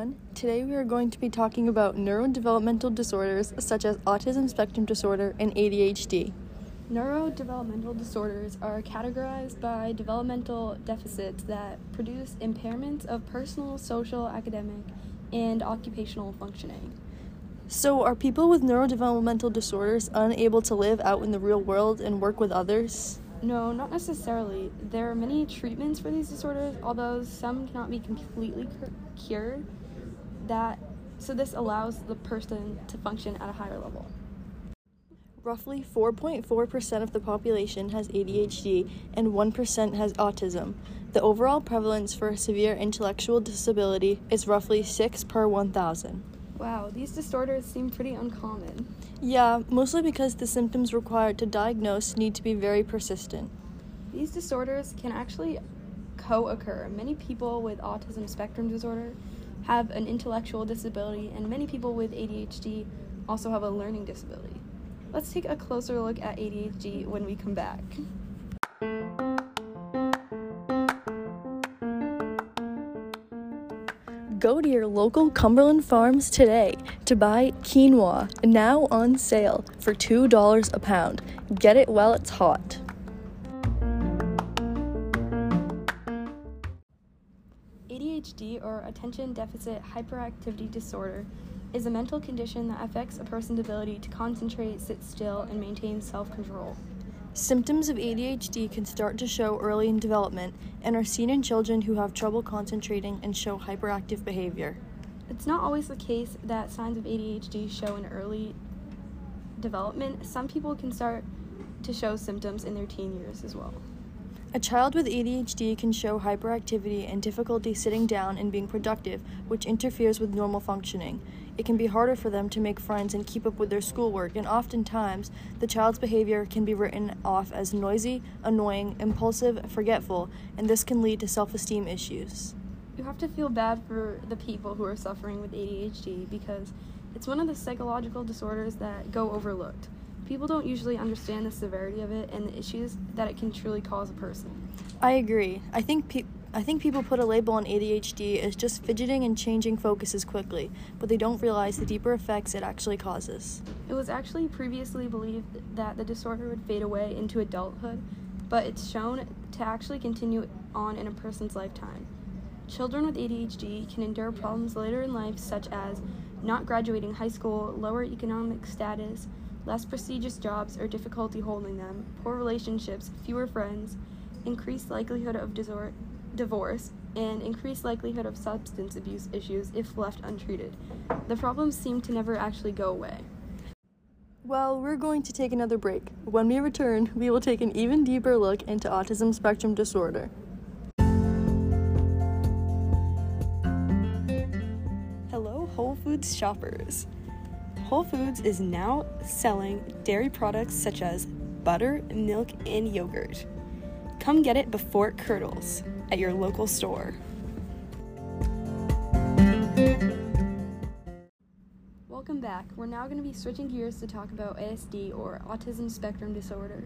everyone. Today we are going to be talking about neurodevelopmental disorders such as autism spectrum disorder and ADHD. Neurodevelopmental disorders are categorized by developmental deficits that produce impairments of personal, social, academic, and occupational functioning. So, are people with neurodevelopmental disorders unable to live out in the real world and work with others? No, not necessarily. There are many treatments for these disorders, although some cannot be completely cur- cured. That so this allows the person to function at a higher level. Roughly 4.4% of the population has ADHD and 1% has autism. The overall prevalence for a severe intellectual disability is roughly 6 per 1,000. Wow, these disorders seem pretty uncommon. Yeah, mostly because the symptoms required to diagnose need to be very persistent. These disorders can actually co occur. Many people with autism spectrum disorder have an intellectual disability, and many people with ADHD also have a learning disability. Let's take a closer look at ADHD when we come back. Go to your local Cumberland Farms today to buy quinoa, now on sale for $2 a pound. Get it while it's hot. ADHD, or attention deficit hyperactivity disorder, is a mental condition that affects a person's ability to concentrate, sit still, and maintain self control. Symptoms of ADHD can start to show early in development and are seen in children who have trouble concentrating and show hyperactive behavior. It's not always the case that signs of ADHD show in early development. Some people can start to show symptoms in their teen years as well. A child with ADHD can show hyperactivity and difficulty sitting down and being productive, which interferes with normal functioning. It can be harder for them to make friends and keep up with their schoolwork, and oftentimes, the child's behavior can be written off as noisy, annoying, impulsive, forgetful, and this can lead to self esteem issues. You have to feel bad for the people who are suffering with ADHD because it's one of the psychological disorders that go overlooked. People don't usually understand the severity of it and the issues that it can truly cause a person. I agree. I think pe- I think people put a label on ADHD as just fidgeting and changing focuses quickly, but they don't realize the deeper effects it actually causes. It was actually previously believed that the disorder would fade away into adulthood, but it's shown to actually continue on in a person's lifetime. Children with ADHD can endure problems later in life, such as not graduating high school, lower economic status, less prestigious jobs or difficulty holding them, poor relationships, fewer friends, increased likelihood of disor- divorce, and increased likelihood of substance abuse issues if left untreated. The problems seem to never actually go away. Well, we're going to take another break. When we return, we will take an even deeper look into autism spectrum disorder. Hello, Whole Foods shoppers. Whole Foods is now selling dairy products such as butter, milk, and yogurt. Come get it before it curdles at your local store. Welcome back. We're now going to be switching gears to talk about ASD or autism spectrum disorder.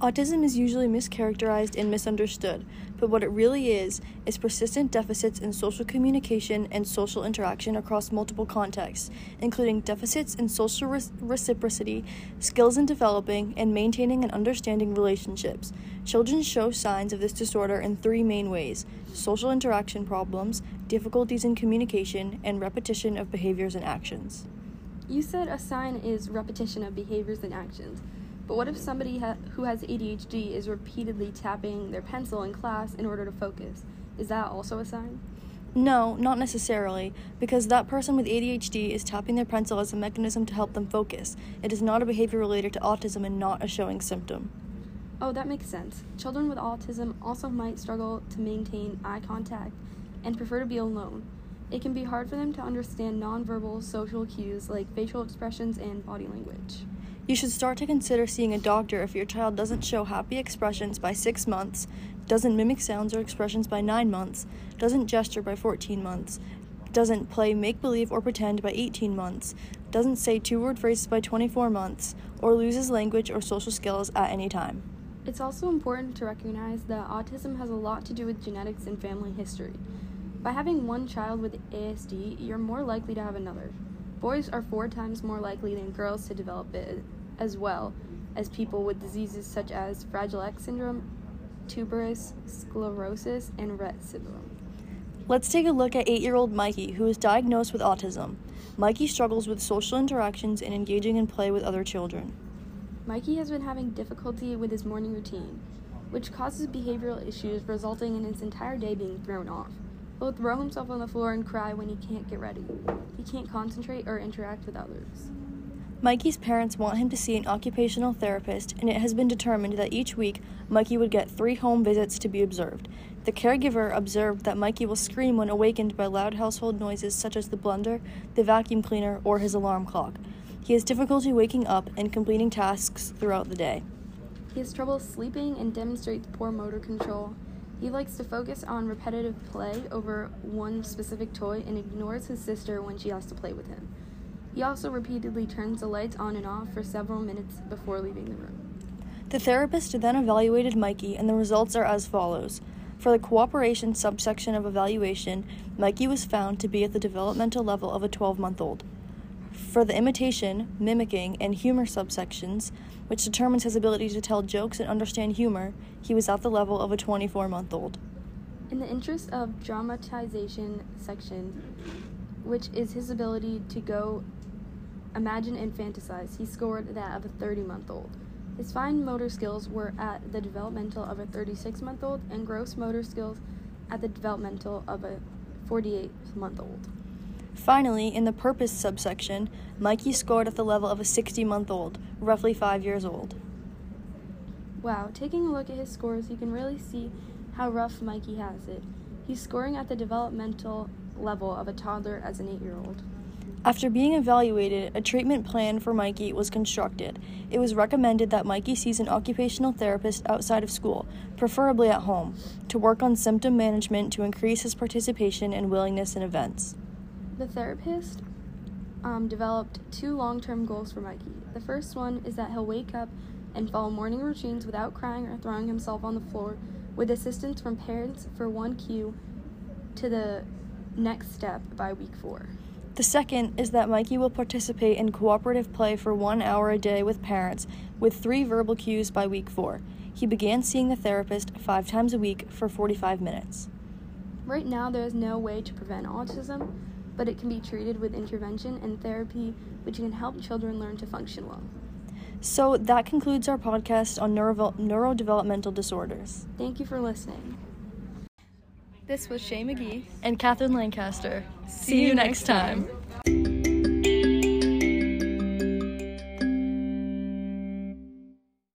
Autism is usually mischaracterized and misunderstood, but what it really is is persistent deficits in social communication and social interaction across multiple contexts, including deficits in social re- reciprocity, skills in developing and maintaining and understanding relationships. Children show signs of this disorder in three main ways social interaction problems, difficulties in communication, and repetition of behaviors and actions. You said a sign is repetition of behaviors and actions. But what if somebody ha- who has ADHD is repeatedly tapping their pencil in class in order to focus? Is that also a sign? No, not necessarily, because that person with ADHD is tapping their pencil as a mechanism to help them focus. It is not a behavior related to autism and not a showing symptom. Oh, that makes sense. Children with autism also might struggle to maintain eye contact and prefer to be alone. It can be hard for them to understand nonverbal social cues like facial expressions and body language. You should start to consider seeing a doctor if your child doesn't show happy expressions by six months, doesn't mimic sounds or expressions by nine months, doesn't gesture by 14 months, doesn't play make believe or pretend by 18 months, doesn't say two word phrases by 24 months, or loses language or social skills at any time. It's also important to recognize that autism has a lot to do with genetics and family history. By having one child with ASD, you're more likely to have another. Boys are four times more likely than girls to develop it, as well as people with diseases such as Fragile X syndrome, tuberous sclerosis, and Rett syndrome. Let's take a look at eight year old Mikey, who is diagnosed with autism. Mikey struggles with social interactions and engaging in play with other children. Mikey has been having difficulty with his morning routine, which causes behavioral issues resulting in his entire day being thrown off. He'll throw himself on the floor and cry when he can't get ready. He can't concentrate or interact with others. Mikey's parents want him to see an occupational therapist, and it has been determined that each week Mikey would get three home visits to be observed. The caregiver observed that Mikey will scream when awakened by loud household noises such as the blender, the vacuum cleaner, or his alarm clock. He has difficulty waking up and completing tasks throughout the day. He has trouble sleeping and demonstrates poor motor control. He likes to focus on repetitive play over one specific toy and ignores his sister when she has to play with him. He also repeatedly turns the lights on and off for several minutes before leaving the room. The therapist then evaluated Mikey, and the results are as follows. For the cooperation subsection of evaluation, Mikey was found to be at the developmental level of a 12 month old. For the imitation, mimicking, and humor subsections, which determines his ability to tell jokes and understand humor, he was at the level of a 24 month old. In the interest of dramatization section, which is his ability to go imagine and fantasize, he scored that of a 30 month old. His fine motor skills were at the developmental of a 36 month old, and gross motor skills at the developmental of a 48 month old. Finally, in the purpose subsection, Mikey scored at the level of a 60 month old, roughly 5 years old. Wow, taking a look at his scores, you can really see how rough Mikey has it. He's scoring at the developmental level of a toddler as an 8 year old. After being evaluated, a treatment plan for Mikey was constructed. It was recommended that Mikey sees an occupational therapist outside of school, preferably at home, to work on symptom management to increase his participation and willingness in events. The therapist um, developed two long term goals for Mikey. The first one is that he'll wake up and follow morning routines without crying or throwing himself on the floor, with assistance from parents for one cue to the next step by week four. The second is that Mikey will participate in cooperative play for one hour a day with parents, with three verbal cues by week four. He began seeing the therapist five times a week for 45 minutes. Right now, there is no way to prevent autism, but it can be treated with intervention and therapy, which can help children learn to function well. So that concludes our podcast on neuro- neurodevelopmental disorders. Thank you for listening. This was Shay McGee And Catherine Lancaster. See you next time.